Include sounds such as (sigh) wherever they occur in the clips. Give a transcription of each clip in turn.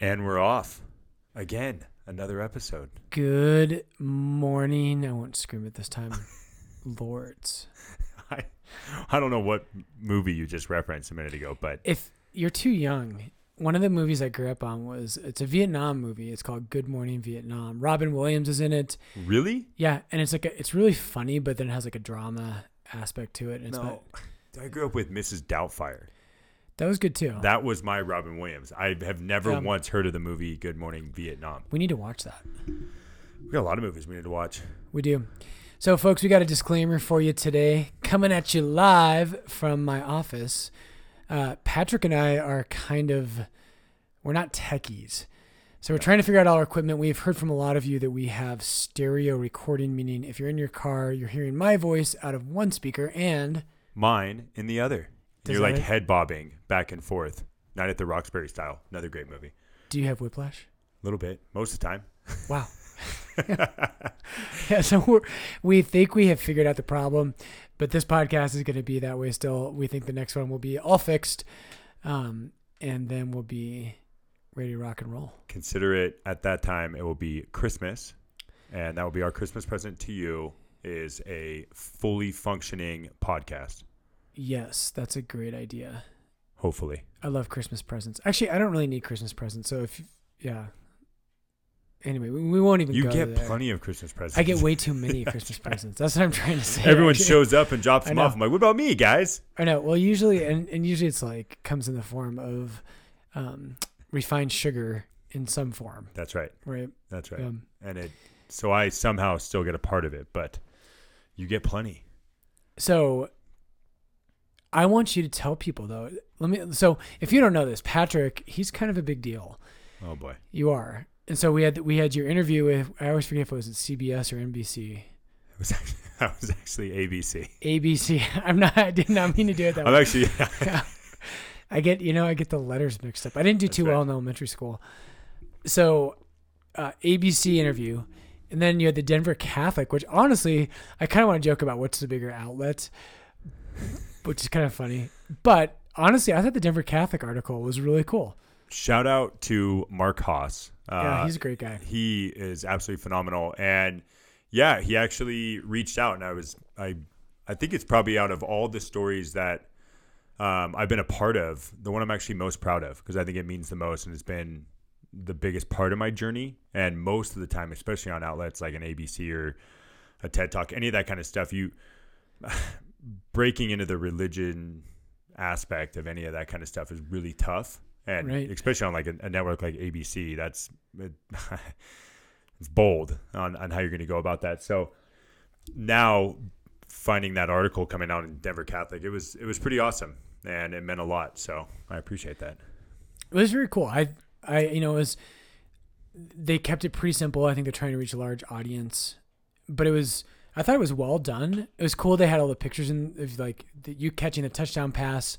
And we're off again. Another episode. Good morning. I won't scream it this time. (laughs) Lords. I, I don't know what movie you just referenced a minute ago, but If you're too young, one of the movies I grew up on was it's a Vietnam movie. It's called Good Morning Vietnam. Robin Williams is in it. really? Yeah, and it's like a, it's really funny, but then it has like a drama aspect to it. No. about, I grew up with Mrs. Doubtfire. That was good too. That was my Robin Williams. I have never Um, once heard of the movie Good Morning Vietnam. we need to watch that. We got a lot of movies we need to watch. We do. So, folks, we got a disclaimer for you today. Coming at you live from my office. Uh, Patrick and I are kind of, we're not techies. So, we're trying to figure out all our equipment. We've heard from a lot of you that we have stereo recording, meaning if you're in your car, you're hearing my voice out of one speaker and Mine in the other. Does You're like make- head bobbing back and forth. Night at the Roxbury style. Another great movie. do you have whiplash? A little bit. Most of the time. Wow. (laughs) (laughs) yeah, so we're, we think we have figured out the problem, but this podcast is going to be that way still. We think the next one will be all fixed, um, and then we'll be ready to rock and roll. Consider it at that time it will be Christmas. And that will be our Christmas present to you is a fully functioning podcast. Yes, that's a great idea. Hopefully. I love Christmas presents. Actually, I don't really need Christmas presents. So if yeah. Anyway, we, we won't even. You get there. plenty of Christmas presents. I get way (laughs) too many Christmas (laughs) presents. That's what I'm trying to say. Everyone actually. (laughs) shows up and drops them off. I'm like, what about me, guys? I know. Well, usually, and, and usually it's like comes in the form of um, refined sugar in some form, That's right. right? That's right. Um, and it so I somehow still get a part of it, but you get plenty. so I want you to tell people though. Let me. So if you don't know this, Patrick, he's kind of a big deal. Oh boy. You are. And so we had we had your interview with I always forget if it was at CBS or NBC. It was actually, (laughs) that was actually ABC. ABC. (laughs) I'm not. I did not mean to do it that I'm way. actually (laughs) I get you know I get the letters mixed up. I didn't do That's too right. well in elementary school. So uh, ABC interview, and then you had the Denver Catholic, which honestly I kind of want to joke about what's the bigger outlet, which is kind of funny. But honestly, I thought the Denver Catholic article was really cool. shout out to Mark Haas. Uh, Yeah, he's a great guy. he is absolutely phenomenal and yeah he actually reached out and i was i i think it's probably out of all the stories that um, i've been a part of the one i'm actually most proud of because i think it means the most and it's been the biggest part of my journey and most of the time especially on outlets like an abc or a ted talk any of that kind of stuff you breaking into the religion aspect of any of that kind of stuff is really tough and Right. especially on like a, a network like abc that's it, (laughs) it's bold on, on how you're going to go about that so now finding that article coming out in denver catholic it was it was pretty awesome and it meant a lot so i appreciate that It was very cool. I I you know it was they kept it pretty simple. I think they're trying to reach a large audience, but it was I thought it was well done. It was cool. They had all the pictures in of like the, you catching the touchdown pass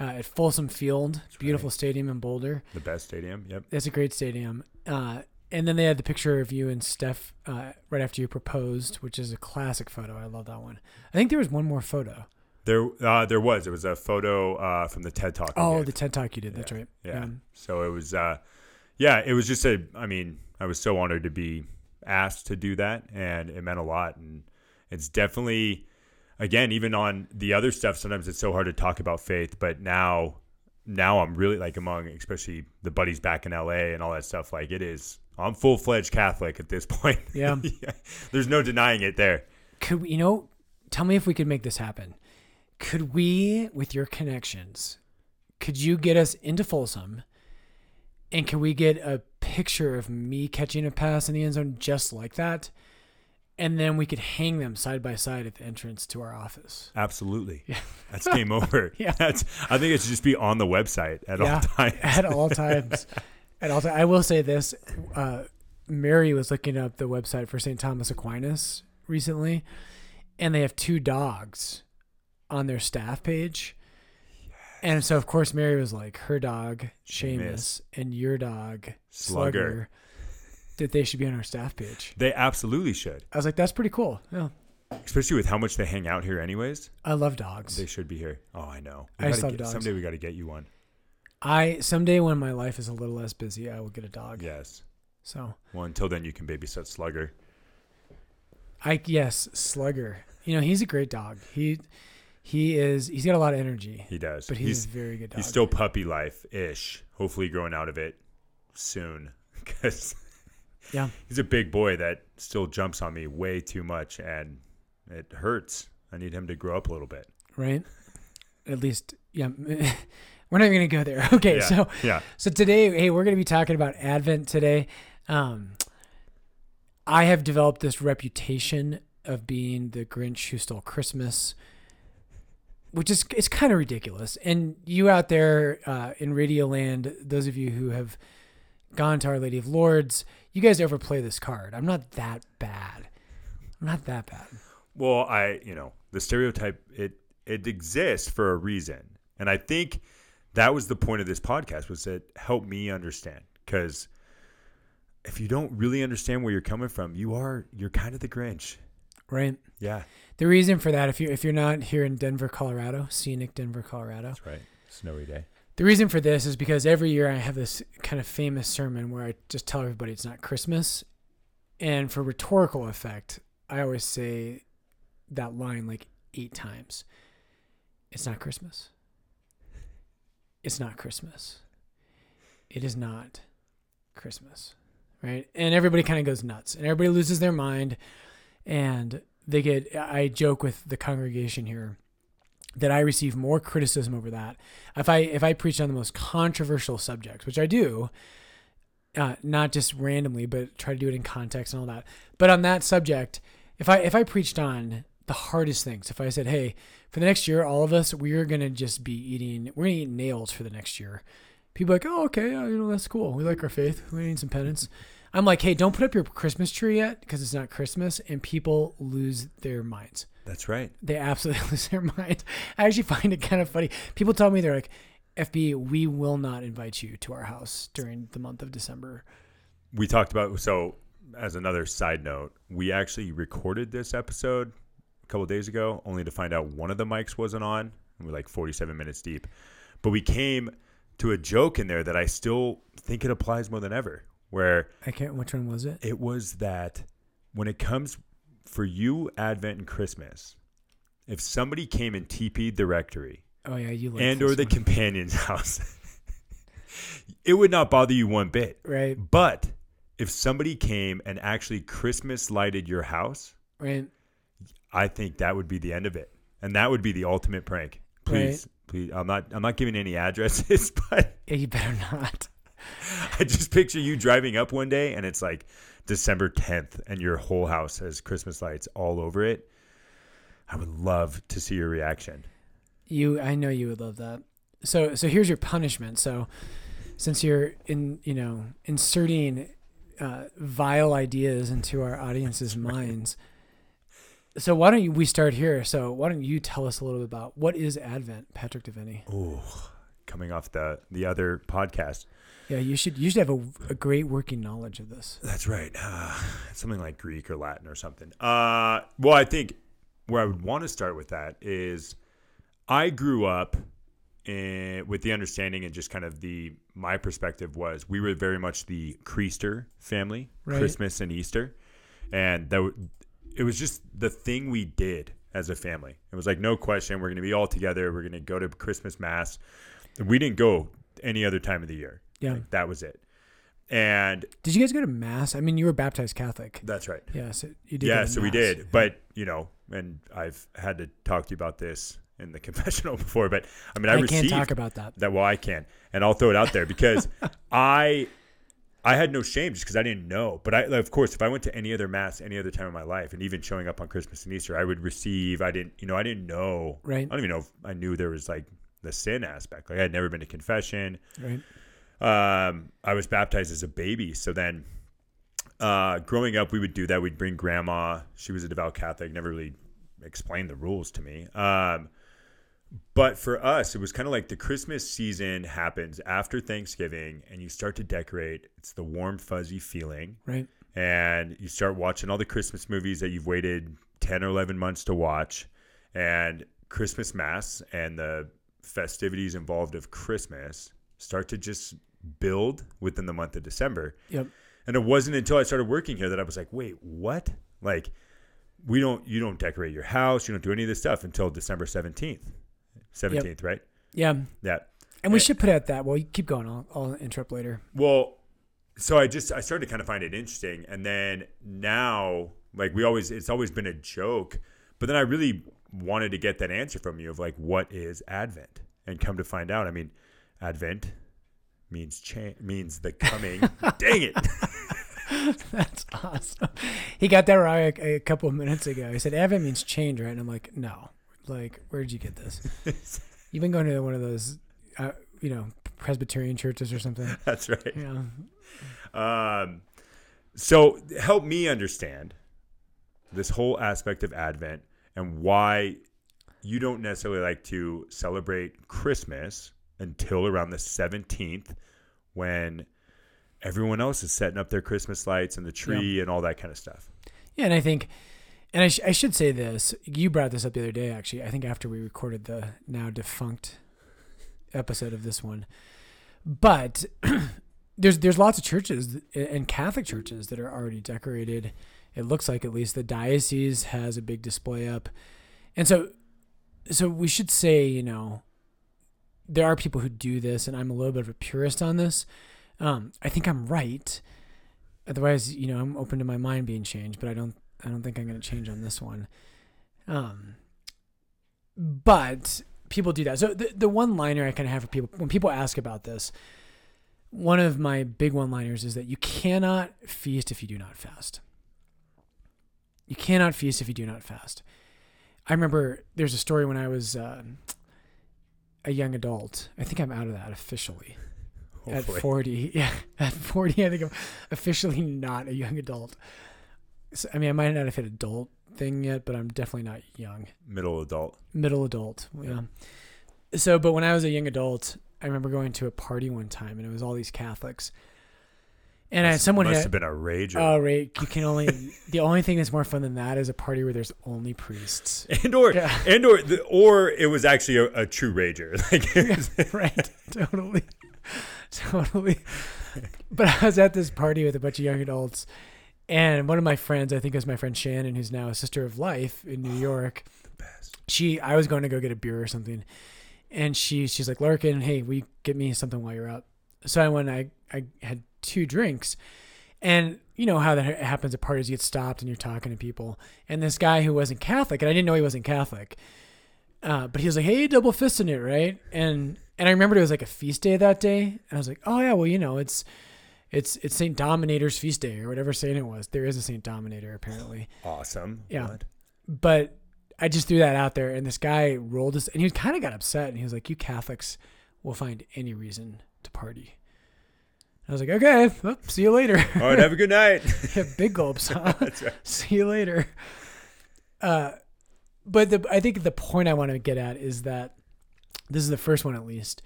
uh, at Folsom Field, beautiful stadium in Boulder. the best stadium yep It's a great stadium. Uh, and then they had the picture of you and Steph uh, right after you proposed, which is a classic photo. I love that one. I think there was one more photo. there uh, there was it was a photo uh, from the ted talk Oh, the TED Talk you did. That's right. Yeah. Um, So it was, uh, yeah, it was just a. I mean, I was so honored to be asked to do that, and it meant a lot. And it's definitely, again, even on the other stuff, sometimes it's so hard to talk about faith. But now, now I'm really like among, especially the buddies back in LA and all that stuff. Like it is, I'm full fledged Catholic at this (laughs) point. (laughs) Yeah. There's no denying it there. could you know tell me if we could make this happen could we with your connections could you get us into folsom and can we get a picture of me catching a pass in the end zone just like that and then we could hang them side by side at the entrance to our office Absolutely. Yeah. That's game over. (laughs) Yeah. That's. I think it should just be on the website at Yeah. all times. at all times (laughs) at all times i will say this uh, mary was looking up the website for st thomas aquinas recently and they have two dogs on their staff page Yes. And so, of course, Mary was like, her dog, Seamus, and your dog, Slugger. Slugger, that they should be on our staff page. They absolutely should, I was like, that's pretty cool. Yeah. especially with how much they hang out here. Anyways, I love dogs. they should be here. Oh, I know. We I love get- dogs. Someday we got to get you one. I someday when my life is a little less busy, I will get a dog. Yes. So Well, until then, you can babysit Slugger. I yes, Slugger. You know he's a great dog. He he is. He's got a lot of energy, He does. but he's, a very good dog. he's still puppy life ish. Hopefully, growing out of it soon (laughs) because yeah. he's a big boy that still jumps on me way too much, and it hurts. I need him to grow up a little bit. right? At least, yeah. (laughs) We're not going to go there. (laughs) Okay, yeah. so yeah, so today, hey, we're going to be talking about Advent today. Um, I have developed this reputation of being the Grinch who stole Christmas, which is it's kind of ridiculous. And you out there uh, in Radio Land, those of you who have gone to Our Lady of Lourdes, you guys overplay this card. I'm not that bad. I'm not that bad. Well, I, you know, the stereotype it it exists for a reason, and I think that was the point of this podcast was that help me understand because if you don't really understand where you're coming from, you are you're kind of the Grinch. Right. Yeah, The reason for that, if you if you're not here in Denver, Colorado, scenic Denver, Colorado, that's right. Snowy day. The reason for this is because every year I have this kind of famous sermon where I just tell everybody it's not Christmas, and for rhetorical effect, I always say that line like eight times. It's not Christmas. It's not Christmas. It is not Christmas. Right? And everybody kind of goes nuts and everybody loses their mind and they get I joke with the congregation here that I receive more criticism over that. If I if I preach on the most controversial subjects, which I do, uh, not just randomly, but try to do it in context and all that. But on that subject, if I if I preached on the hardest things, if I said, "Hey, for the next year, all of us we are gonna just be eating, we're gonna eat nails for the next year," people like, "Oh, okay, yeah, you know that's cool. We like our faith. We need some penance." I'm like, "Hey, don't put up your Christmas tree yet because it's not Christmas," and people lose their minds That's right. they absolutely (laughs) lose their mind. I actually find it kind of funny. People tell me they're like, FB, we will not invite you to our house during the month of December. We talked about so as another side note, we actually recorded this episode a couple days ago, only to find out one of the mics wasn't on. And we're like 47 minutes deep, but we came to a joke in there that I still think it applies more than ever. Where I can't. Which one was it? it was that when it comes for you Advent and Christmas, if somebody came and TP'd the rectory Oh yeah, you like and or the one. companion's (laughs) house, it would not bother you one bit. right, But if somebody came and actually Christmas lighted your house, right. I think that would be the end of it, and that would be the ultimate prank. Please, please, I'm not, I'm not giving any addresses, (laughs) but Yeah, you better not. I just picture you driving up one day and it's like December 10th, and your whole house has Christmas lights all over it. I would love to see your reaction. You, I know you would love that. So, so here's your punishment. So, since you're in, you know, inserting uh, vile ideas into our audience's (laughs) minds. So why don't you, we start here? So why don't you tell us a little bit about what is Advent, Patrick Devenny? Oh, coming off the the other podcast. Yeah, you should you should have a, a great working knowledge of this. That's right. (sighs) Uh, something like Greek or Latin or something. Uh, well, I think where I would want to start with that is I grew up in, with the understanding and just kind of the my perspective was we were very much the Creaster family, Right. Christmas and Easter, and that w- it was just the thing we did as a family. It was like no question we're going to be all together. We're going to go to Christmas mass. We didn't go any other time of the year. Yeah. Like, that was it. And Did you guys go to mass? I mean, you were baptized Catholic. that's right. Yeah, so you did. Yeah, so we mass. did. But, you know, and I've had to talk to you about this in the (laughs) confessional before, but I mean, I, I, received can't talk about that. that. Well, I can. And I'll throw it out there because (laughs) I I had no shame just because I didn't know. But I, of course, if I went to any other mass, any other time in my life, and even showing up on Christmas and Easter, I would receive. I didn't, you know, I didn't know. Right. I don't even know if I knew there was like the sin aspect. Like I had never been to confession. Right. Um, I was baptized as a baby, so then uh, growing up, we would do that. We'd bring grandma. She was a devout Catholic. Never really explained the rules to me. Um, but for us, it was kind of like the Christmas season happens after Thanksgiving, and you start to decorate. It's the warm, fuzzy feeling, Right. and you start watching all the Christmas movies that you've waited ten or eleven months to watch, and Christmas Mass and the festivities involved of Christmas start to just build within the month of December. Yep. And it wasn't until I started working here that I was like, wait, what? Like, we don't, you don't decorate your house, you don't do any of this stuff until December 17th. 17th, right? Yeah. Yeah. And we should put out that. Well, you keep going. I'll, I'll interrupt later. Well, so I just I started to kind of find it interesting, and then now, like we always, it's always been a joke, but then I really wanted to get that answer from you of like, what is Advent? And come to find out, I mean, Advent means change, means the coming. (laughs) Dang it! (laughs) That's awesome. He got that right a, a couple of minutes ago. He said Advent means change, right? And I'm like, no. Like, where did you get this? (laughs) You've been going to one of those, uh, you know, Presbyterian churches or something. That's right. Yeah. Um, so help me understand this whole aspect of Advent and why you don't necessarily like to celebrate Christmas until around the 17th when everyone else is setting up their Christmas lights and the tree and all that kind of stuff. Yeah, and I think, and I, sh- I should say this. You brought this up the other day, actually. I think after we recorded the now defunct episode of this one, but (clears throat) there's there's lots of churches and Catholic churches that are already decorated. It looks like at least the diocese has a big display up, and so so we should say you know there are people who do this, and I'm a little bit of a purist on this. Um, I think I'm right. Otherwise, you know, I'm open to my mind being changed, but I don't I don't think I'm going to change on this one. Um, but people do that. So the the one liner I kind of have for people when people ask about this, one of my big one liners is that you cannot feast if you do not fast. You cannot feast if you do not fast. I remember there's a story when I was uh, a young adult. I think I'm out of that officially. (laughs) Hopefully. at 40 (laughs) yeah. At 40 i think i'm officially not a young adult. So, i mean i might not have hit adult thing yet but i'm definitely not young. Middle adult. middle adult yeah. So but when i was a young adult i remember going to a party one time and it was all these catholics and I, someone must had have been a rager. oh right you can only (laughs) the only thing that's more fun than that is a party where there's only priests and or Yeah. and or the, or it was actually a, a true rager. (laughs) Like was- (laughs) right totally totally but i was at this party with a bunch of young adults and one of my friends i think it was my friend shannon who's now a sister of life in new oh, york The best. she i was going to go get a beer or something and she she's like larkin hey we get me something while you're up so i went i i had two drinks and you know how that happens at parties you get stopped and you're talking to people and this guy who wasn't catholic and i didn't know he wasn't catholic uh, but he was like, "Hey, double fisting it, right?" And and I remembered it was like a feast day that day. And I was like, "Oh yeah, well you know it's it's it's Saint Dominator's feast day or whatever saint it was. There is a Saint Dominator apparently, awesome. Yeah. What? but I just threw that out there. And this guy rolled his and he kind of got upset and he was like, "You Catholics will find any reason to party." I was like, "Okay, well, see you later." All right, have a good night. (laughs) Yeah, big gulps. (laughs) Huh? That's right. See you later. Uh, but the, I think the point I want to get at is that this is the first one at least.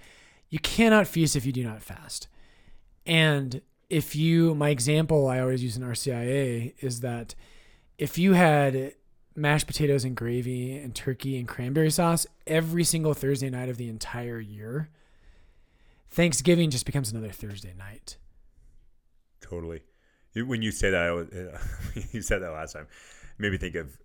You cannot feast if you do not fast. And if you, my example I always use in RCIA is that if you had mashed potatoes and gravy and turkey and cranberry sauce every single Thursday night of the entire year, Thanksgiving just becomes another Thursday night. Totally. When you say that, I was, (laughs) you said that last time. Made me think of.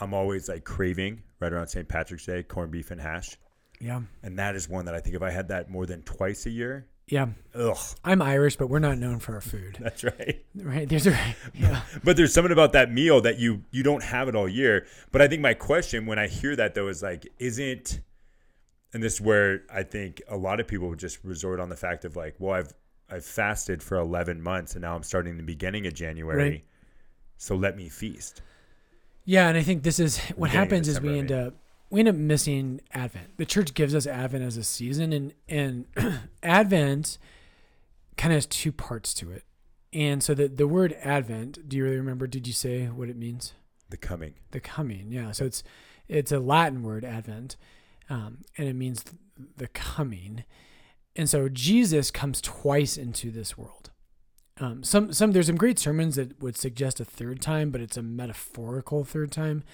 I'm always like craving right around St. Patrick's Day corned beef and hash, Yeah. and that is one that I think if I had that more than twice a year, Yeah. ugh, I'm Irish, but we're not known for our food. (laughs) that's right. Right. There's a (laughs) yeah. But there's something about that meal that you you don't have it all year. But I think my question when I hear that though is like, isn't and this is where I think a lot of people would just resort on the fact of like, well, I've I've fasted for 11 months and now I'm starting the beginning of January, Right. so let me feast. Yeah, and I think this is what happens is we end up we end up missing Advent. The church gives us Advent as a season and and (clears throat) Advent kind of has two parts to it. And so the the word Advent, do you really remember did you say what it means? The coming. The coming. Yeah. So it's it's a Latin word Advent. Um, and it means the coming. And so Jesus comes twice into this world. Um, some some there's some great sermons that would suggest a third time, but it's a metaphorical third time.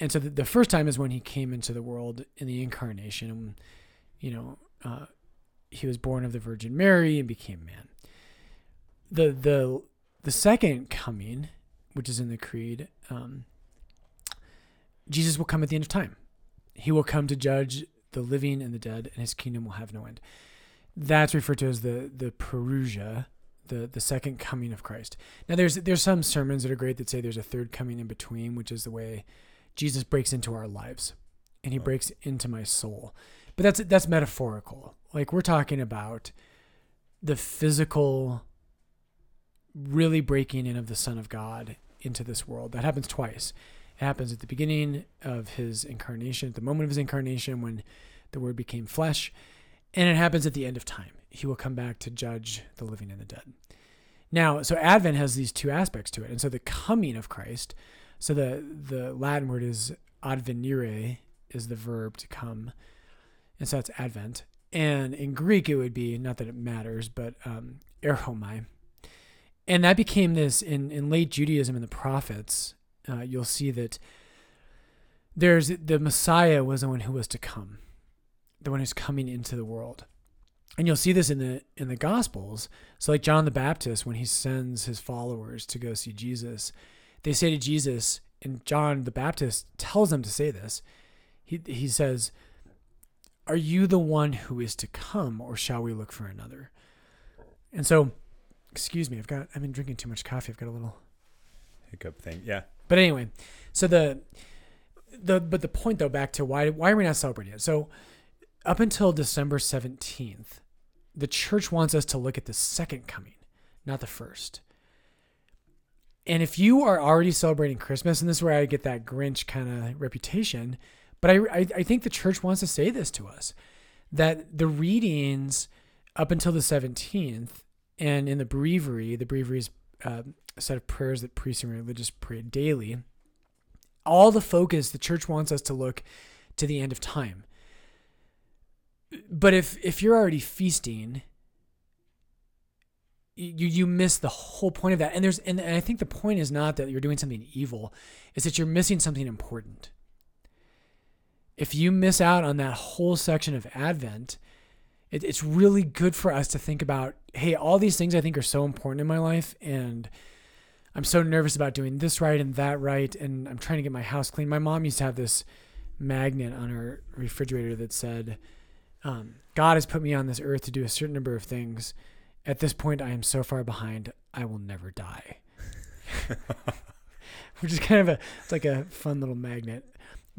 And so the, the first time is when he came into the world in the incarnation, you know, uh, he was born of the Virgin Mary and became man. The the the second coming, which is in the creed, um, Jesus will come at the end of time. He will come to judge the living and the dead, and his kingdom will have no end. That's referred to as the the parousia, the the second coming of Christ. Now there's there's some sermons that are great that say there's a third coming in between, which is the way Jesus breaks into our lives and he breaks into my soul. But that's that's metaphorical. Like we're talking about the physical really breaking in of the son of God into this world. That happens twice. It happens at the beginning of his incarnation, at the moment of his incarnation when the word became flesh, and it happens at the end of time. He will come back to judge the living and the dead. Now, so Advent has these two aspects to it. And so the coming of Christ, so the the Latin word is advenire is the verb to come. And so that's Advent. And in Greek, it would be, not that it matters, but um, erchomai. And that became this in, in late Judaism and the prophets. Uh, you'll see that there's the Messiah was the one who was to come, the one who's coming into the world. And you'll see this in the in the Gospels. So, like John the Baptist, when he sends his followers to go see Jesus, they say to Jesus, and John the Baptist tells them to say this he, he says, Are you the one who is to come, or shall we look for another? And so, excuse me, I've got, I've been drinking too much coffee. I've got a little hiccup thing. Yeah. But anyway, so the, the, but the point though, back to why, why are we not celebrating it? So, up until December 17th, the church wants us to look at the second coming, not the first. And if you are already celebrating Christmas, and this is where I get that Grinch kind of reputation, but I, I, I think the church wants to say this to us that the readings up until the 17th and in the breviary, the breviary is uh, a set of prayers that priests and religious pray daily. All the focus, the church wants us to look to the end of time. But if if you're already feasting, you you miss the whole point of that. And there's and, and I think the point is not that you're doing something evil, is that you're missing something important if you miss out on that whole section of Advent, it, it's really good for us to think about hey, all these things I think are so important in my life. And I'm so nervous about doing this right and that right. And I'm trying to get my house clean. My mom used to have this magnet on her refrigerator that said, um, God has put me on this earth to do a certain number of things. At this point, I am so far behind, I will never die. (laughs) Which is kind of a, it's like a fun little magnet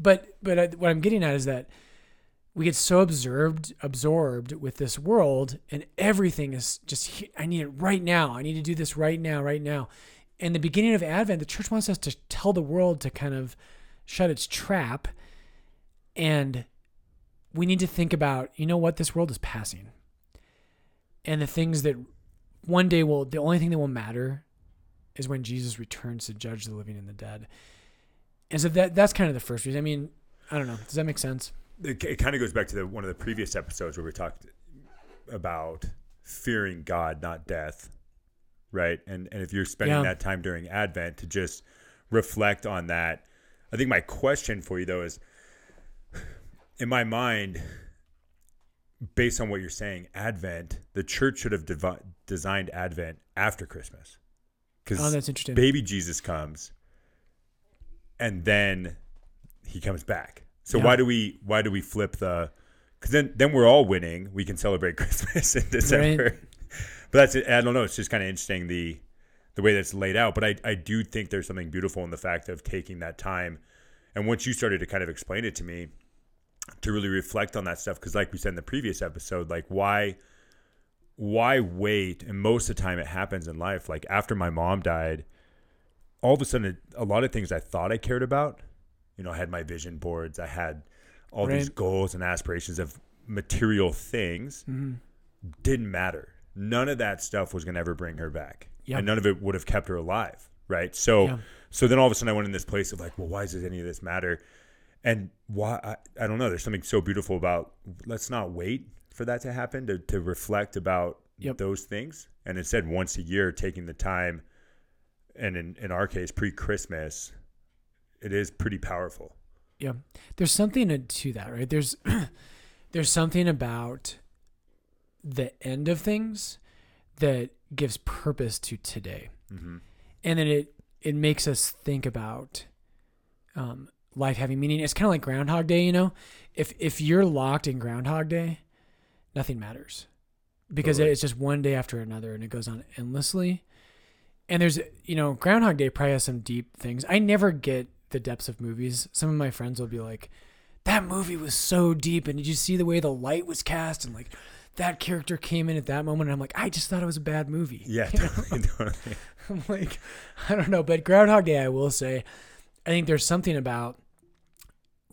but but what I'm getting at is that we get so absorbed absorbed with this world and everything is just I need it right now. I need to do this right now, right now. In the beginning of Advent, the church wants us to tell the world to kind of shut its trap and we need to think about, you know what, this world is passing. And the things that one day will the only thing that will matter is when Jesus returns to judge the living and the dead. And so that that's kind of the first reason. I mean, I don't know. Does that make sense? It, it kind of goes back to the, one of the previous episodes where we talked about fearing God, not death, right? And and if you're spending yeah. that time during Advent to just reflect on that, I think my question for you though is, in my mind, based on what you're saying, Advent, the church should have devi- designed Advent after Christmas, because oh, that's interesting. Baby Jesus comes and then he comes back. So yeah. why do we why do we flip the? Because then then we're all winning. We can celebrate (laughs) Christmas in December. Right. but that's I don't know. It's just kind of interesting the the way that's laid out. But I I do think there's something beautiful in the fact of taking that time. And once you started to kind of explain it to me, to really reflect on that stuff, because like we said in the previous episode, like why why wait? And most of the time it happens in life. Like after my mom died all of a sudden, a lot of things I thought I cared about, you know, I had my vision boards, I had all right. these goals and aspirations of material things, mm-hmm. didn't matter. None of that stuff was going to ever bring her back, yep. and none of it would have kept her alive, right? So, yeah. so then all of a sudden, I went in this place of like, well, why does any of this matter? And why I, I don't know. There's something so beautiful about let's not wait for that to happen to to reflect about yep. those things, and instead, once a year, taking the time and in, in our case, pre Christmas, it is pretty powerful. Yeah. There's something to that, right? There's (clears throat) there's something about the end of things that gives purpose to today. Mm-hmm. And then it it makes us think about um, life having meaning. It's kind of like Groundhog Day, you know. If if you're locked in Groundhog Day, nothing matters because Totally. it's just one day after another, and it goes on endlessly. And there's you know Groundhog Day probably has some deep things. I never get the depths of movies. Some of my friends will be like, "That movie was so deep, and did you see the way the light was cast and like." That character came in at that moment, and I'm like, I just thought it was a bad movie. Yeah, (laughs) totally, totally. (laughs) I'm like, I don't know, but Groundhog Day, I will say, I think there's something about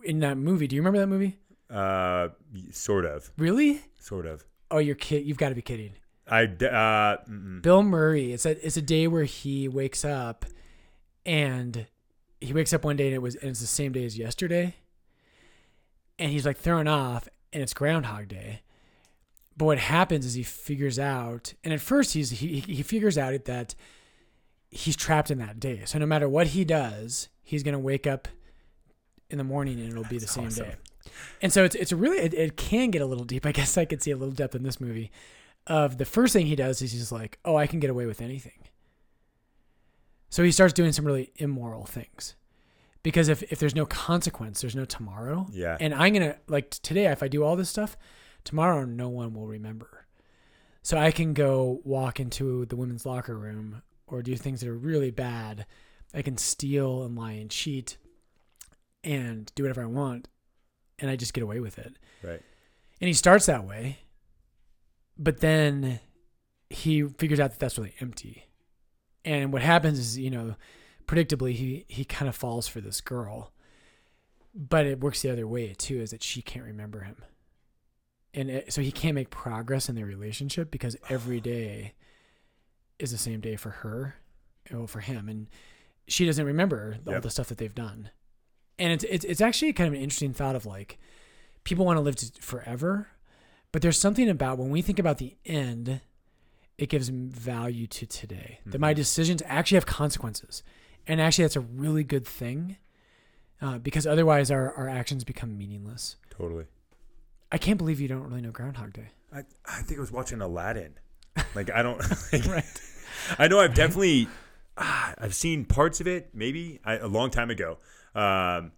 in that movie. Do you remember that movie? Uh, sort of, Really? sort of. Oh, you're kid. You've got to be kidding. I uh, mm-mm. Bill Murray. It's a it's a day where he wakes up, and he wakes up one day and it was and it's the same day as yesterday, and he's like thrown off, and it's Groundhog Day. But what happens is he figures out, and at first he's he he figures out that he's trapped in that day. So no matter what he does, he's gonna wake up in the morning and it'll be the same awesome. day. And so it's it's a really it, it can get a little deep. I guess I could see a little depth in this movie. Of the first thing he does is he's like, "Oh, I can get away with anything." So he starts doing some really immoral things. Because if, if there's no consequence, there's no tomorrow. Yeah. And I'm going to, like today, if I do all this stuff, tomorrow no one will remember. So I can go walk into the women's locker room or do things that are really bad. I can steal and lie and cheat and do whatever I want. And I just get away with it. Right. And he starts that way. But then he figures out that that's really empty. And what happens is, you know, predictably he he kind of falls for this girl. But it works the other way too is that she can't remember him. And it, so he can't make progress in their relationship because every (sighs) day is the same day for her, or for him and she doesn't remember all Yep. the stuff that they've done. And it's it's it's actually kind of an interesting thought of like people want to live forever, but there's something about when we think about the end, it gives value to today. That my Mhm. decisions actually have consequences, and actually that's a really good thing, uh, because otherwise our our actions become meaningless. Totally. I can't believe you don't really know Groundhog Day. I, I think I was watching Aladdin. Like I don't. Like, (laughs) (laughs) Right. I know I've definitely ah, I've seen parts of it maybe I, a long time ago. Um,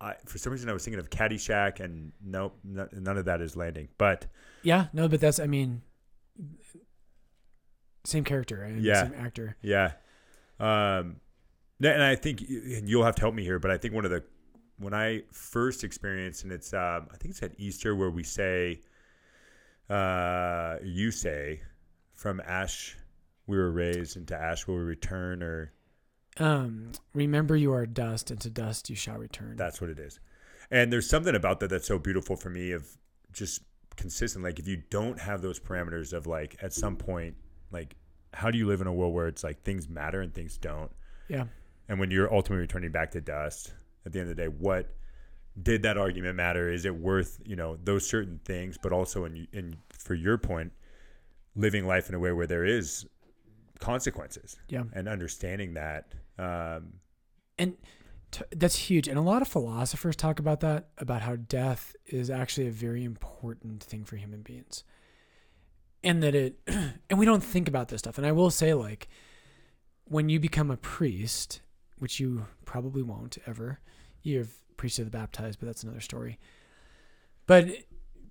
I, for some reason I was thinking of Caddyshack and nope, no, none of that is landing. But Yeah, no, but that's I mean, same character and Yeah. same actor. yeah, um, and I think you'll have to help me here. But I think one of the when I first experienced and it's um, I think it's at Easter where we say, uh, you say, from ash we were raised into ash will we return or Um, remember you are dust, and to dust you shall return. That's what it is. And there's something about that that's so beautiful for me of just consistent. Like if you don't have those parameters of like at some point, like how do you live in a world where it's like things matter and things don't? yeah, And when you're ultimately returning back to dust at the end of the day, what did that argument matter? Is it worth, you know, those certain things, but also in, in for your point, living life in a way where there is consequences yeah. and understanding that. Um, and t- that's huge and a lot of philosophers talk about that about how death is actually a very important thing for human beings and that it (clears throat) and we don't think about this stuff. And i will say like when you become a priest which you probably won't ever you're priest of the baptized but that's another story. But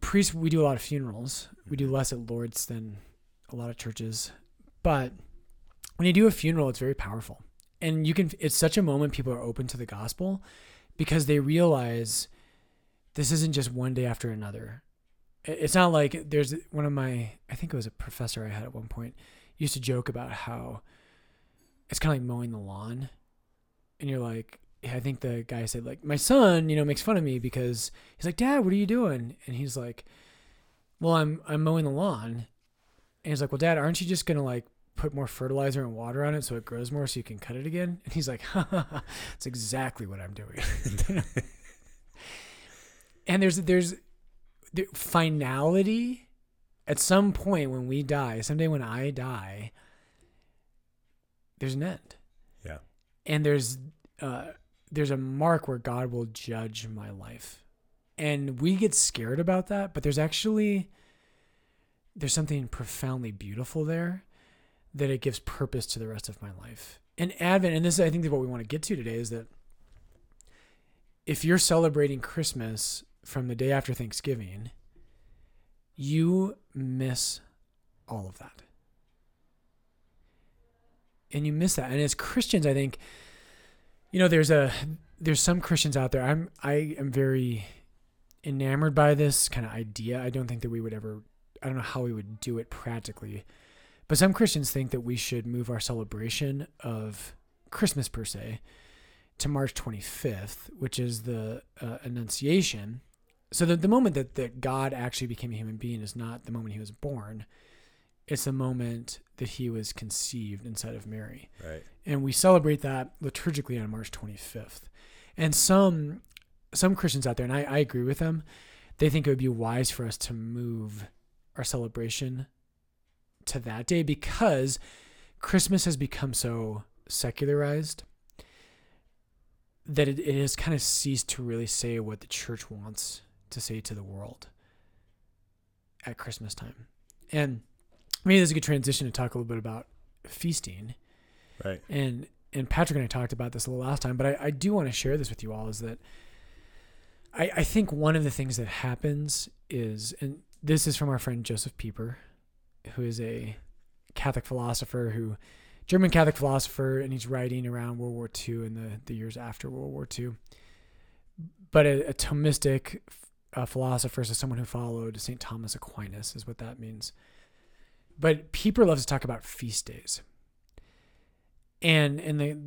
priests we do a lot of funerals. We do mm-hmm. less at Lourdes than a lot of churches. But when you do a funeral it's very powerful. And you can it's such a moment people are open to the gospel because they realize this isn't just one day after another it's not like there's one of my i think it was a professor i had at one point used to joke about how it's kind of like mowing the lawn and you're like i think the guy said like my son you know makes fun of me because he's like dad what are you doing and he's like well i'm i'm mowing the lawn and he's like well dad aren't you just gonna like put more fertilizer and water on it so it grows more so you can cut it again? And he's like, ha, ha, ha. that's exactly what I'm doing. (laughs) and there's there's the finality at some point when we die, someday when I die, there's an end. Yeah. And there's uh there's a mark where God will judge my life. And we get scared about that, but there's actually there's something profoundly beautiful there that it gives purpose to the rest of my life. And Advent, and this is, I think, what we want to get to today is that if you're celebrating Christmas from the day after Thanksgiving, you miss all of that. And you miss that. And as Christians, I think, you know, there's a there's some Christians out there. I'm I am very enamored by this kind of idea. I don't think that we would ever I don't know how we would do it practically. But some Christians think that we should move our celebration of Christmas per se to March 25th, which is the uh, Annunciation. So the, the moment that, that God actually became a human being is not the moment he was born. It's the moment that he was conceived inside of Mary. Right. And we celebrate that liturgically on March 25th. And some some Christians out there, and I, I agree with them, they think it would be wise for us to move our celebration to that day because Christmas has become so secularized that it, it has kind of ceased to really say what the church wants to say to the world at Christmas time. And maybe there's a good transition to talk a little bit about feasting. Right. And and Patrick and I talked about this a little last time, but I, I do want to share this with you all is that I, I think one of the things that happens is and this is from our friend Josef Pieper, who is a Catholic philosopher who German Catholic philosopher, and he's writing around World War II and the, the years after World War II. But a, a Thomistic uh, philosopher, so someone who followed St. Thomas Aquinas, is what that means. But Pieper loves to talk about feast days. And and the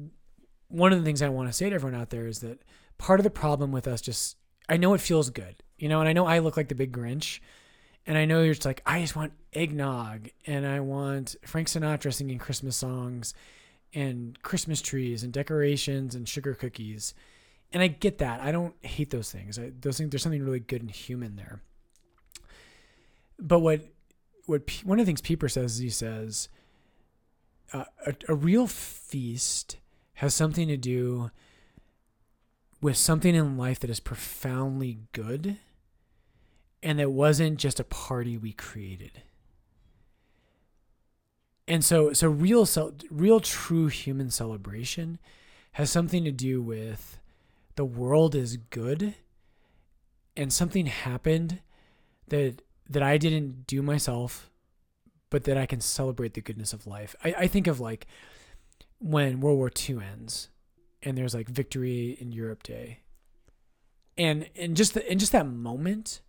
one of the things I want to say to everyone out there is that part of the problem with us just I know it feels good, you know, and I know I look like the big Grinch, and I know you're just like, I just want eggnog and I want Frank Sinatra singing Christmas songs and Christmas trees and decorations and sugar cookies. And I get that. I don't hate those things. I, those things, there's something really good and human there. But what, what one of the things Pieper says is he says, uh, a, a real feast has something to do with something in life that is profoundly good and that wasn't just a party we created. And so so real real true human celebration has something to do with the world is good and something happened that that I didn't do myself but that I can celebrate the goodness of life. I, I think of like when World War II ends and there's like victory in Europe Day. And and just the, and just that moment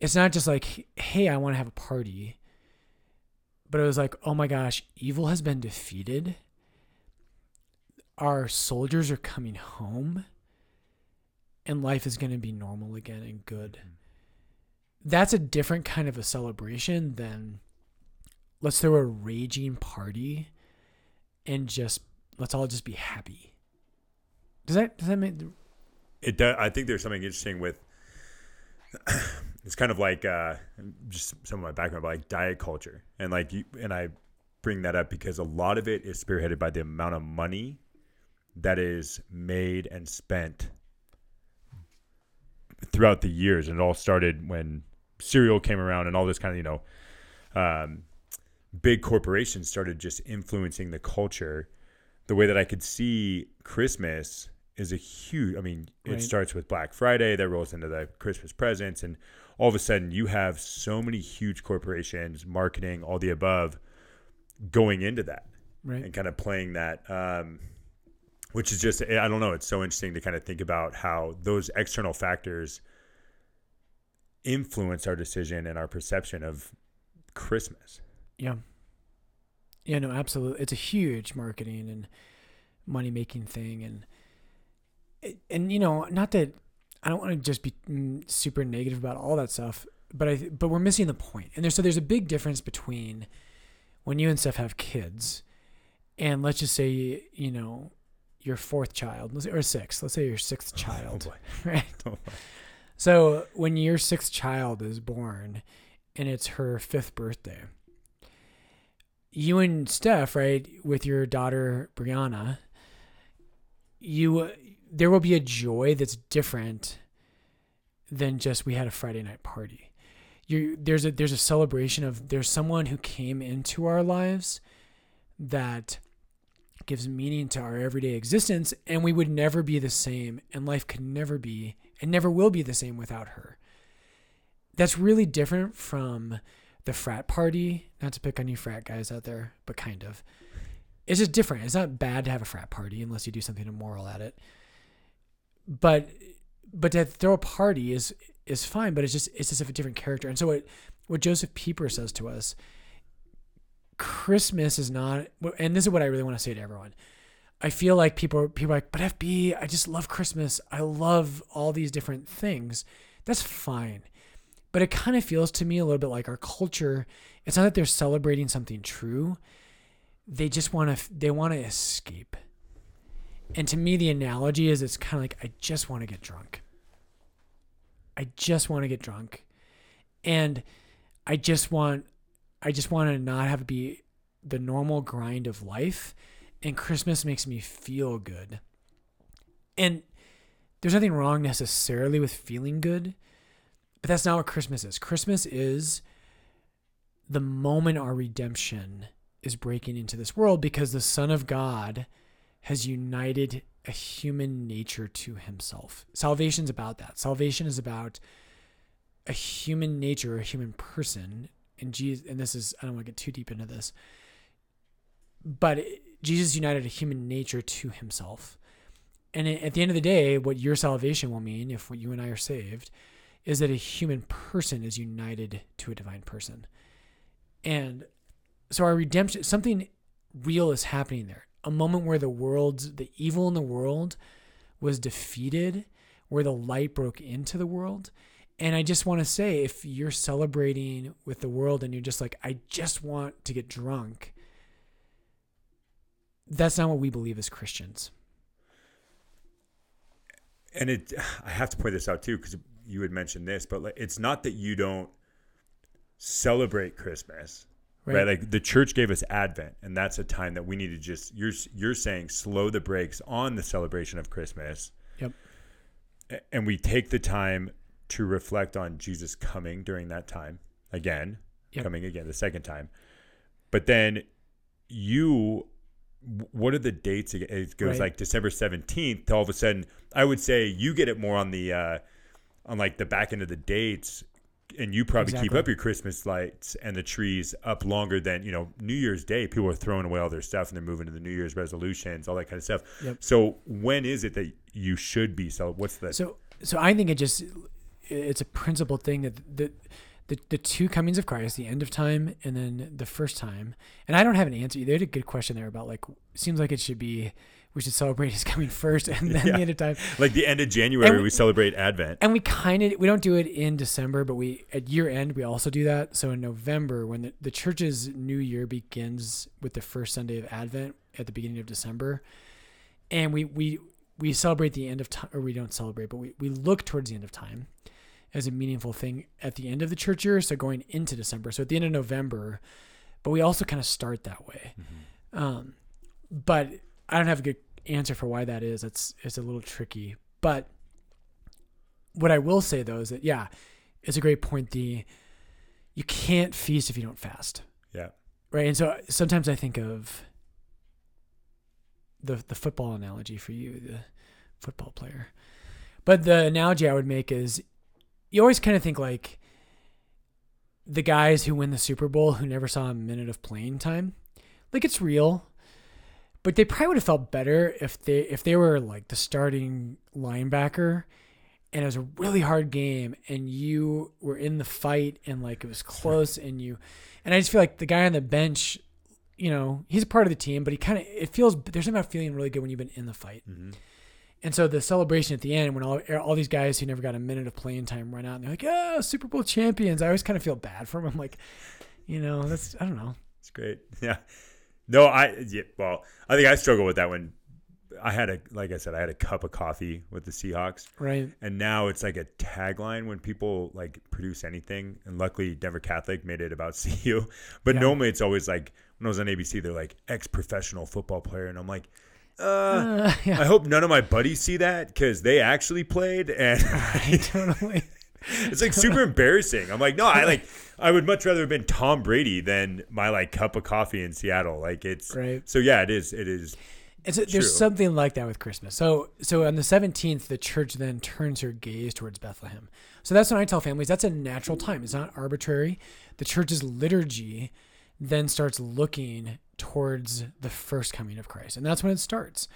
it's not just like, hey, I want to have a party. But it was like, oh my gosh, evil has been defeated. Our soldiers are coming home. And life is going to be normal again and good. That's a different kind of a celebration than let's throw a raging party and just let's all just be happy. Does that does that mean it does, I think there's something interesting with (coughs) it's kind of like uh, just some of my background, but like diet culture, and like you, and I bring that up because a lot of it is spearheaded by the amount of money that is made and spent throughout the years, and it all started when cereal came around and all this kind of you know um, big corporations started just influencing the culture. The way that I could see Christmas is a huge. I mean, it right. starts with Black Friday that rolls into the Christmas presents, and all of a sudden you have so many huge corporations, marketing, all the above, going into that, right. and kind of playing that. Um, which is just I don't know. It's so interesting to kind of think about how those external factors influence our decision and our perception of Christmas. Yeah. Yeah, no, absolutely. It's a huge marketing and money making thing, and and you know, not that I don't want to just be mm, super negative about all that stuff, but I but we're missing the point. And there's so there's a big difference between when you and Steph have kids, and let's just say you know your fourth child or sixth. Let's say your sixth (laughs) oh, child, oh (laughs) right? Oh so when your sixth child is born, and it's her fifth birthday, you and Steph, right, with your daughter Brianna, you there will be a joy that's different than just we had a Friday night party. you there's a there's a celebration of there's someone who came into our lives that gives meaning to our everyday existence and we would never be the same and life could never be and never will be the same without her. That's really different from the frat party. Not to pick on you frat guys out there but kind of. It's just different. It's not bad to have a frat party unless you do something immoral at it. But but to throw a party is is fine but it's just it's just a different character. And so what what Josef Pieper says to us Christmas is not, and this is what I really want to say to everyone. I feel like people people are like, but FB, I just love Christmas. I love all these different things. That's fine. But it kind of feels to me a little bit like our culture. It's not that they're celebrating something true. They just want to they want to escape. And to me the analogy is it's kind of like I just want to get drunk. I just want to get drunk. And I just want I just want to not have it be the normal grind of life. And Christmas makes me feel good. And there's nothing wrong necessarily with feeling good, but that's not what Christmas is. Christmas is the moment our redemption is breaking into this world because the Son of God has united a human nature to himself. Salvation's about that. Salvation is about a human nature, a human person and Jesus, and this is I don't want to get too deep into this, but Jesus united a human nature to Himself, and at the end of the day, what your salvation will mean, if what you and I are saved, is that a human person is united to a divine person, and so our redemption, something real is happening there. A moment where the world, the evil in the world was defeated, where the light broke into the world and I just want to say if you're celebrating with the world and you're just like, I just want to get drunk, that's not what we believe as Christians. And it, (sighs) I have to point this out too, because you had mentioned this, but like, it's not that you don't celebrate Christmas, right. right? Like the church gave us Advent, and that's a time that we need to just, you're, you're saying slow the brakes on the celebration of Christmas. Yep. And we take the time to reflect on Jesus coming during that time again, yep. coming again the second time. But then you, what are the dates? It goes right. like December 17th. All of a sudden, I would say you get it more on the, uh, on like the back end of the dates and you probably exactly. keep up your Christmas lights and the trees up longer than you know New Year's Day. People are throwing away all their stuff and they're moving to the New Year's resolutions, all that kind of stuff. Yep. So when is it that you should be? So what's the so so I think it just it's a principled thing that the, the the two comings of Christ, the end of time, and then the first time. And I don't have an answer. They had a good question there about like seems like it should be we should celebrate (laughs) his coming first and then yeah. the end of time. Like the end of January, we, we, celebrate Advent. And we kind of we don't do it in December, but we at year end we also do that. So in November, when the, the church's new year begins with the first Sunday of Advent at the beginning of December, and we we we celebrate the end of time, or we don't celebrate, but we, we look towards the end of time as a meaningful thing at the end of the church year. So going into December. So at the end of November, but we also kind of start that way. Mm-hmm. Um, but I don't have a good answer for why that is. It's it's a little tricky. But what I will say though is that yeah, it's a great point. The you can't feast if you don't fast. Yeah. Right. And so sometimes I think of the the football analogy for you, the football player. But the analogy I would make is you always kind of think like the guys who win the Super Bowl who never saw a minute of playing time. Like it's real. But they probably would have felt better if they if they were like the starting linebacker and it was a really hard game and you were in the fight and like it was close and you and I just feel like the guy on the bench, you know, he's a part of the team, but he kind of it feels there's something about feeling really good when you've been in the fight. Mm-hmm. And so the celebration at the end, when all, all these guys who never got a minute of playing time run out and they're like, "Oh, Super Bowl champions!" I always kind of feel bad for them. I'm like, you know, that's I don't know. It's great. (laughs) Yeah. No, I yeah, well, I think I struggle with that when I had a like I said, I had a cup of coffee with the Seahawks. Right. And now it's like a tagline when people like produce anything. And luckily Denver Catholic made it about (laughs) CU. But yeah. normally it's always like when I was on ABC, they're like ex professional football player. And I'm like, uh, uh, (laughs) yeah. I hope none of my buddies see that because they actually played and (laughs) totally. (laughs) it's like super embarrassing. I'm like, no, I like I would much rather have been Tom Brady than my like cup of coffee in Seattle. Like it's Right. So yeah, it is. It is. It's a, there's something like that with Christmas. So so on the 17th, the church then turns her gaze towards Bethlehem. So that's when I tell families that's a natural time. It's not arbitrary. The church's liturgy then starts looking towards the first coming of Christ, and that's when it starts.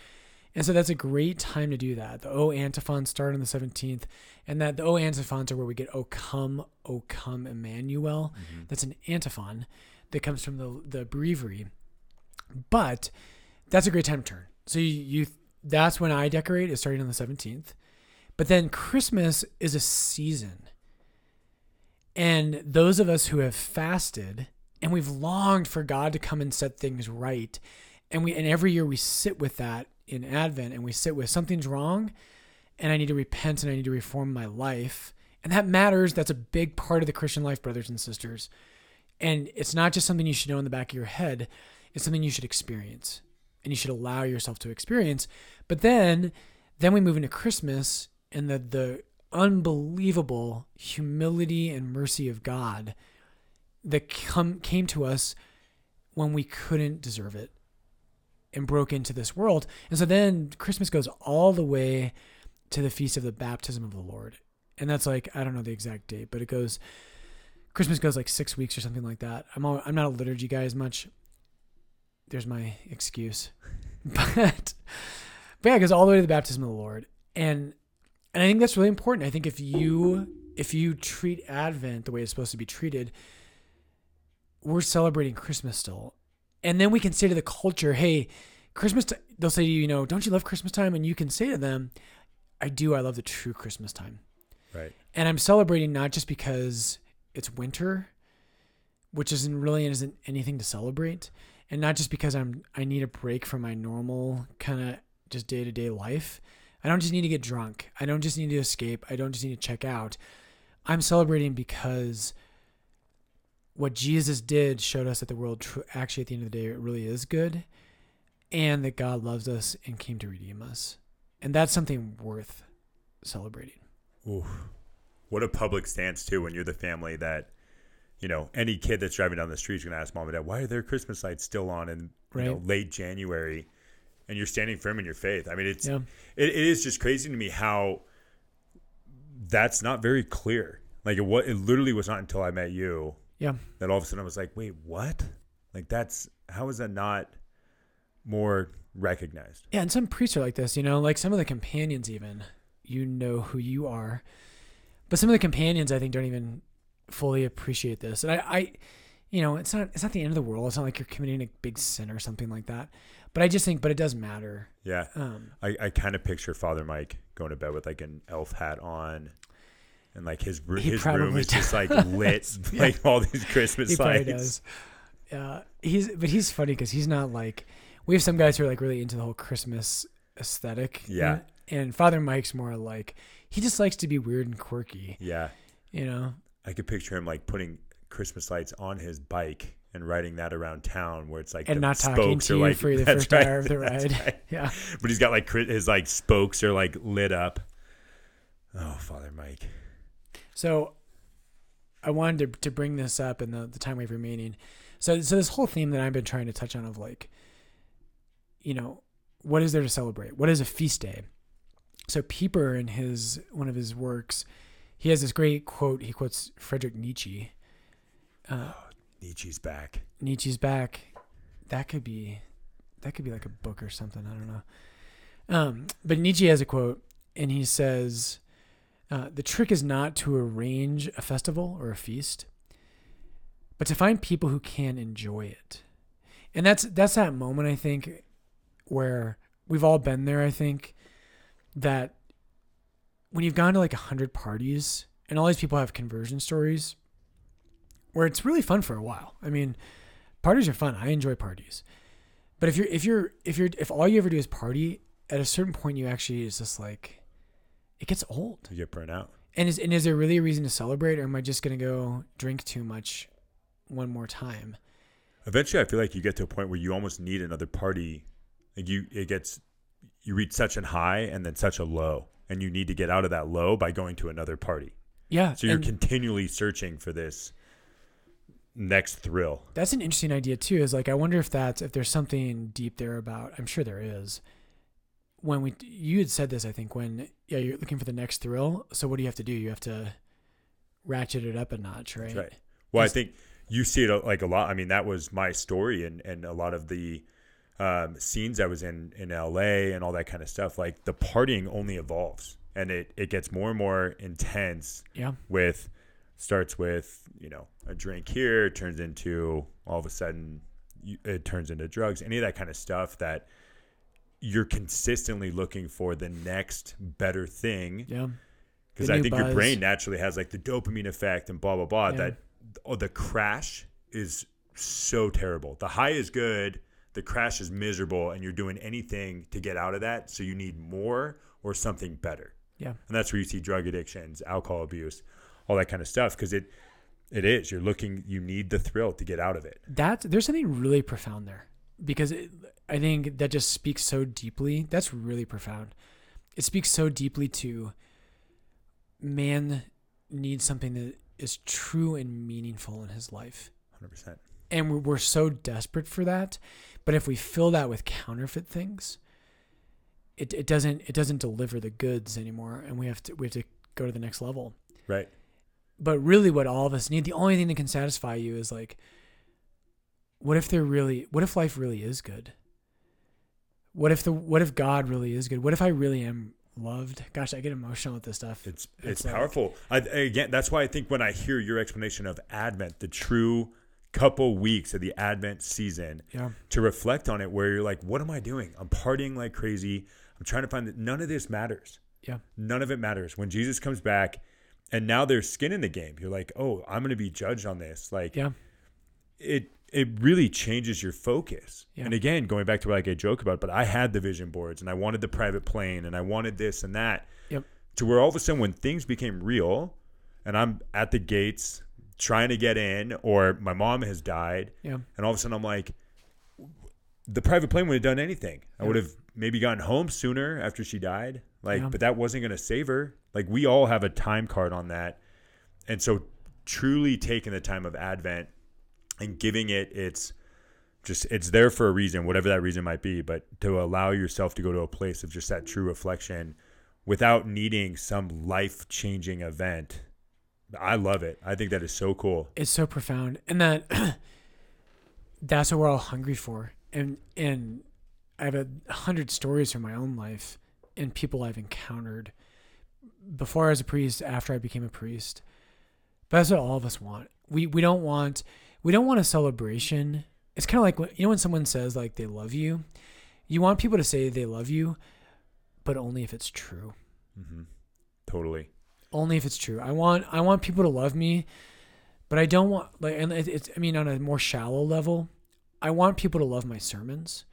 And so that's a great time to do that. The O antiphons start on the 17th, and that the O antiphons are where we get O come, O come Emmanuel. Mm-hmm. That's an antiphon that comes from the the breviary. But that's a great time to turn. So you, you that's when I decorate is starting on the 17th. But then Christmas is a season. And those of us who have fasted and we've longed for God to come and set things right. And we and every year we sit with that in Advent and we sit with something's wrong and I need to repent and I need to reform my life. And that matters. That's a big part of the Christian life, brothers and sisters. And it's not just something you should know in the back of your head, it's something you should experience and you should allow yourself to experience. But then then we move into Christmas and the the unbelievable humility and mercy of God that come came to us when we couldn't deserve it and broke into this world. And so then Christmas goes all the way to the feast of the baptism of the Lord. And that's like I don't know the exact date, but it goes Christmas goes like 6 weeks or something like that. I'm all, I'm not a liturgy guy as much. There's my excuse. (laughs) but but yeah, it goes all the way to the baptism of the Lord. And and I think that's really important. I think if you if you treat Advent the way it's supposed to be treated, we're celebrating Christmas still. And then we can say to the culture, hey, Christmas, t-, they'll say to you, you know, don't you love Christmas time? And you can say to them, I do. I love the true Christmas time. Right. And I'm celebrating not just because it's winter, which isn't really isn't anything to celebrate, and not just because I'm I need a break from my normal kind of just day to day life. I don't just need to get drunk. I don't just need to escape. I don't just need to check out. I'm celebrating because what Jesus did showed us that the world tr- actually at the end of the day it really is good and that God loves us and came to redeem us. And that's something worth celebrating. Ooh, what a public stance too when you're the family that, you know, any kid that's driving down the street is gonna ask mom and dad, why are their Christmas lights still on in you know, late January? And you're standing firm in your faith. I mean, it's Yeah. it, it is just crazy to me how that's not very clear. Like it, what it literally was not until I met you Yeah. that all of a sudden I was like, wait, what? Like that's how is that not more recognized? Yeah, and some priests are like this, you know, like some of the companions even, you know who you are. But some of the companions I think don't even fully appreciate this. And I, I you know, it's not it's not the end of the world. It's not like you're committing a big sin or something like that. But I just think but it does matter. Yeah. Um I, I kind of picture Father Mike going to bed with like an elf hat on, and like his his room probably is just like (laughs) lit, Yeah. like all these Christmas he probably lights. does. Yeah, he's but he's funny because he's not like we have some guys who are like really into the whole Christmas aesthetic. Yeah. And, and Father Mike's more like he just likes to be weird and quirky. Yeah, You know. I could picture him like putting Christmas lights on his bike and riding that around town, where it's like And the not talking to you like for the (laughs) first right, hour of the (laughs) ride. right. Yeah. But he's got like his like spokes are like lit up. Oh, Father Mike. So I wanted to, to bring this up in the, the time we have remaining. So so this whole theme that I've been trying to touch on of like, you know, what is there to celebrate? What is a feast day? So Pieper in his one of his works, he has this great quote. He quotes Friedrich Nietzsche. Uh, Nietzsche's back. Nietzsche's back. That could be that could be like a book or something. I don't know. Um, but Nietzsche has a quote, and he says, uh, "The trick is not to arrange a festival or a feast, but to find people who can enjoy it." And that's that's that moment I think where we've all been there. I think that when you've gone to like a hundred parties and all these people have conversion stories, where it's really fun for a while. I mean, parties are fun. I enjoy parties. But if you're if you're if you're if all you ever do is party, at a certain point you actually is just like it gets old. You get burnt out. And is and is there really a reason to celebrate or am I just gonna go drink too much one more time? Eventually, I feel like you get to a point where you almost need another party. Like you, it gets you reach such a high and then such a low, and you need to get out of that low by going to another party. Yeah. So you're continually searching for this next thrill. that's an interesting idea too. Is like I wonder if that's if there's something deep there about. I'm sure there is. When we you had said this, I think when yeah you're looking for the next thrill. So what do you have to do? You have to ratchet it up a notch, right? That's right. Well, I think you see it uh, like a lot. I mean, that was my story and, and a lot of the um, scenes I was in in LA and all that kind of stuff. Like the partying only evolves and it, it gets more and more intense Yeah. with starts with, you know, a drink here, turns into all of a sudden it turns into drugs, any of that kind of stuff that you're consistently looking for the next better thing Yeah. because I think your brain naturally has like the dopamine effect and blah blah blah. Yeah. That oh, the crash is so terrible. The high is good, the crash is miserable, and you're doing anything to get out of that. So you need more or something better, Yeah. and that's where you see drug addictions, alcohol abuse, all that kind of stuff. Because it it is you're looking, you need the thrill to get out of it. that there's something really profound there because it, I think that just speaks so deeply. That's really profound. It speaks so deeply to man needs something that is true and meaningful in his life. Hundred percent. And we're, we're so desperate for that. But if we fill that with counterfeit things, it, it doesn't it doesn't deliver the goods anymore and we have to we have to go to the next level Right. but really what all of us need the only thing that can satisfy you is like what if there really what if life really is good what if the what if god really is good what if i really am loved gosh i get emotional with this stuff It's It's it's, like- powerful. I, again, that's why I think when I hear your explanation of Advent, the true couple weeks of the Advent season, yeah to reflect on it, where you're like, "What am I doing? I'm partying like crazy. I'm trying to find that none of this matters. yeah None of it matters when Jesus comes back." And now there's skin in the game. You're like, "Oh, I'm going to be judged on this." Like, yeah it it really changes your focus. Yeah. And again, going back to what I get joke about, but I had the vision boards and I wanted the private plane and I wanted this and that. Yep. To where all of a sudden when things became real and I'm at the gates trying to get in or my mom has died yeah and all of a sudden I'm like the private plane would have done anything. I would have maybe gotten home sooner after she died. Like, Yeah. but that wasn't going to save her. Like, we all have a time card on that. And so, truly taking the time of Advent and giving it its just, it's there for a reason, whatever that reason might be, but to allow yourself to go to a place of just that true reflection without needing some life changing event. I love it. I think that is so cool. it's so profound and that (clears throat) that's what we're all hungry for and and i have a hundred stories from my own life and people i've encountered before i was a priest after i became a priest but that's what all of us want we we don't want we don't want a celebration it's kind of like when, you know when someone says like they love you you want people to say they love you but only if it's true Mm-hmm. Totally. only if it's true. I want I want people to love me, but I don't want like and it, it's I mean on a more shallow level, I want people to love my sermons,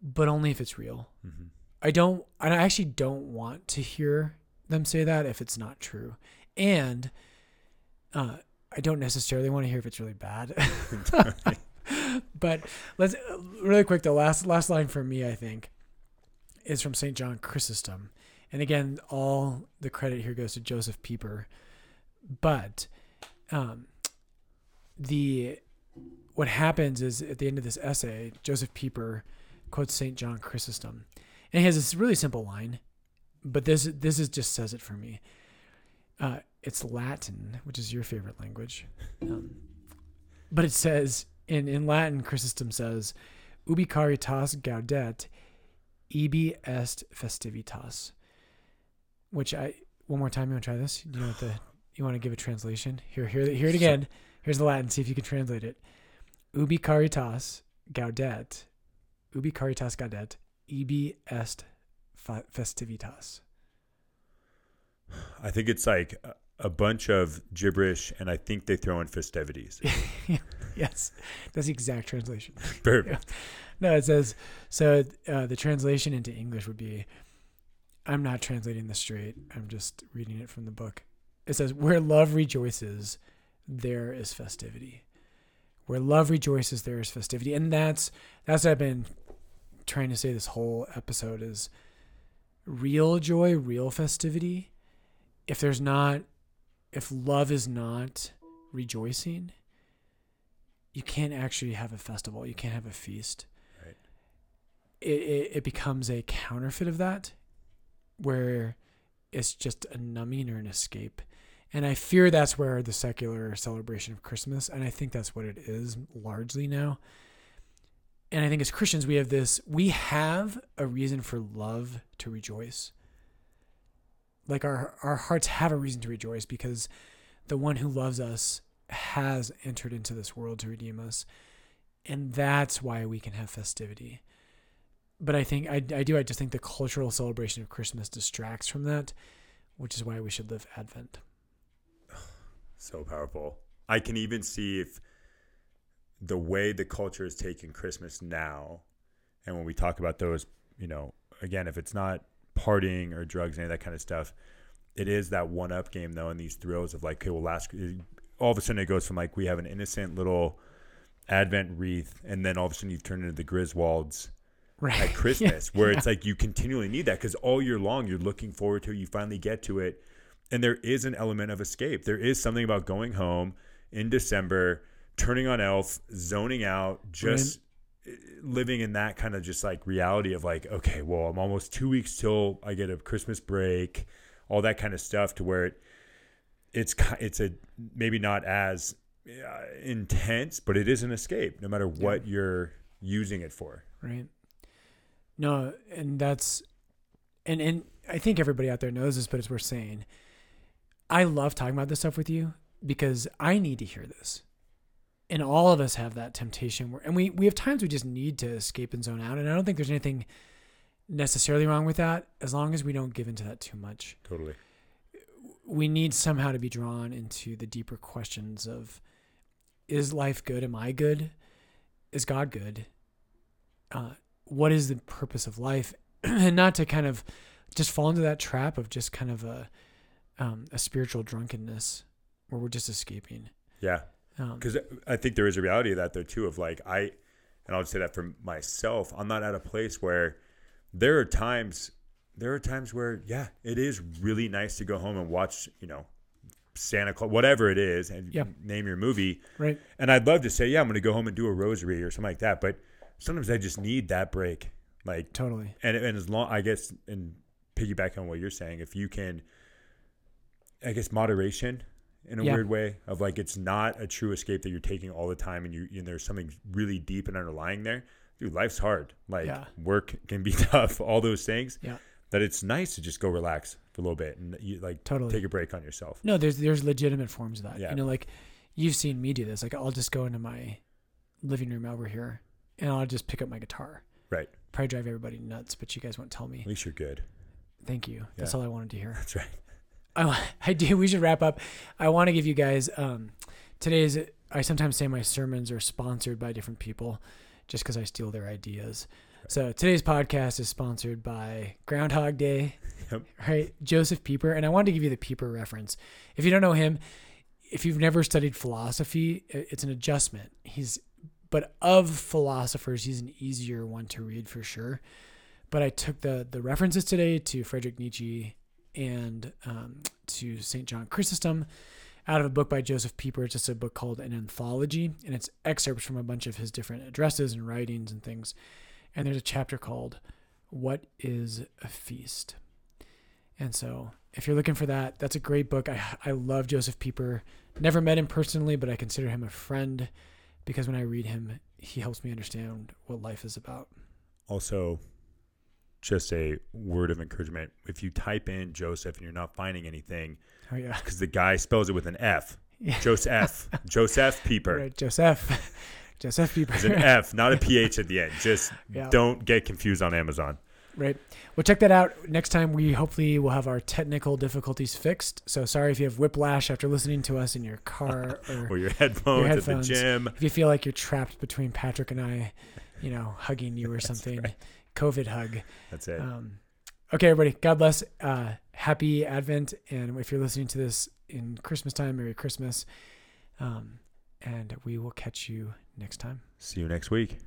but only if it's real. Mm-hmm. I don't and I actually don't want to hear them say that if it's not true. And uh I don't necessarily want to hear if it's really bad. (laughs) (laughs) but let's really quick the last last line for me I think is from St. John Chrysostom. And again, all the credit here goes to Josef Pieper. But um, the what happens is at the end of this essay, Josef Pieper quotes St. John Chrysostom. And he has this really simple line, but this this is just says it for me. Uh, it's Latin, which is your favorite language. (laughs) Um, but it says in, in Latin, Chrysostom says, Ubi caritas gaudet, ibi est festivitas. Which I one more time. You want to try this? Do you know what the you want to give a translation? Here, here, hear it again. Here's the Latin. See if you can translate it. Ubi caritas gaudet, ubi caritas gaudet, ibi est festivitas. I think it's like a- bunch of gibberish, and I think they throw in festivities. (laughs) yes, that's the exact translation. (laughs) Perfect. No, it says so. Uh, the translation into English would be, I'm not translating this straight. I'm just reading it from the book. It says, "Where love rejoices, there is festivity. Where love rejoices, there is festivity." And that's that's what I've been trying to say this whole episode is real joy, real festivity. If there's not if love is not rejoicing, you can't actually have a festival. You can't have a feast. Right. It, it, it becomes a counterfeit of that where it's just a numbing or an escape. And I fear that's where the secular celebration of Christmas, and I think that's what it is largely now. And I think as Christians, we have this, we have a reason for love to rejoice. Like our, our hearts have a reason to rejoice because the one who loves us has entered into this world to redeem us. And that's why we can have festivity. But I think, I, I do, I just think the cultural celebration of Christmas distracts from that, which is why we should live Advent. (sighs) So powerful. I can even see if the way the culture is taking Christmas now, and when we talk about those, you know, again, if it's not partying or drugs, any of that kind of stuff, it is that one up game though, and these thrills of like, okay, well, last all of a sudden it goes from like we have an innocent little Advent wreath, and then all of a sudden you've turned into the Griswolds Right. at (laughs) Christmas, where yeah. it's like you continually need that because all year long you're looking forward to it. You finally get to it, and there is an element of escape. There is something about going home in December, turning on Elf, zoning out, just living in that kind of just like reality of like, okay, well, I'm almost two weeks till I get a Christmas break, all that kind of stuff, to where it it's it's a maybe not as uh, intense, but it is an escape, no matter what you're using it for. right. No and that's and and i think everybody out there knows this but it's worth saying. I love talking about this stuff with you because i need to hear this and all of us have that temptation where and we we have times we just need to escape and zone out and i don't think there's anything necessarily wrong with that as long as we don't give into that too much. Totally. we need somehow to be drawn into the deeper questions of is life good? Am i good? Is god good? Uh, what is the purpose of life? (clears throat) And not to kind of just fall into that trap of just kind of a um, a spiritual drunkenness where we're just escaping. Yeah. Um, because I think there is a reality of that though too. Of like I, and I'll say that for myself. I'm not at a place where there are times, there are times where yeah, it is really nice to go home and watch, you know, Santa Claus, whatever it is, and Yeah. name your movie. right And I'd love to say yeah, I'm going to go home and do a rosary or something like that. But sometimes I just need that break. Like totally and and as long I guess and piggyback on what you're saying, if you can, I guess moderation in a Yeah. weird way of like it's not a true escape that you're taking all the time, and you and there's something really deep and underlying there. Dude, life's hard. Like Yeah. work can be (laughs) tough, all those things. Yeah. That it's nice to just go relax for a little bit and you like Totally. take a break on yourself. no there's there's legitimate forms of that Yeah. you know like you've seen me do this like i'll just go into my living room over here and i'll just pick up my guitar Right. probably drive everybody nuts but you guys won't tell me At least you're good. Thank you. Yeah. That's all I wanted to hear. That's right. I, (laughs) I do. We should wrap up. I want to give you guys um, today's. I sometimes say my sermons are sponsored by different people, just because I steal their ideas. So today's podcast is sponsored by Groundhog Day, (laughs) Yep. right? Josef Pieper, and I wanted to give you the Pieper reference. If you don't know him, if you've never studied philosophy, it's an adjustment. He's, but of philosophers, he's an easier one to read for sure. But I took the the references today to Friedrich Nietzsche and um, to St. John Chrysostom out of a book by Josef Pieper. It's just a book called An Anthology, and it's excerpts from a bunch of his different addresses and writings and things. And there's a chapter called What is a Feast? And so if you're looking for that, that's a great book. I, I love Josef Pieper. Never met him personally, but I consider him a friend because when I read him, he helps me understand what life is about. Also, just a word of encouragement. If you type in Joseph and you're not finding anything, Oh, yeah. because the guy spells it with an F. Yeah. Joseph. (laughs) Josef Pieper. Right, Joseph. (laughs) Josef Pieper. It's an F, not a PH at the end. Just (laughs) Yeah. don't get confused on Amazon. Right. Well, check that out. Next time, we hopefully will have our technical difficulties fixed. So sorry if you have whiplash after listening to us in your car or Or your headphones, your headphones. at the gym. if you feel like you're trapped between Patrick and I, you know, hugging you or something. COVID hug. That's it. Um, okay, everybody. God bless. Uh, happy Advent. And if you're listening to this in Christmas time, Merry Christmas. Um, and we will catch you next time. See you next week.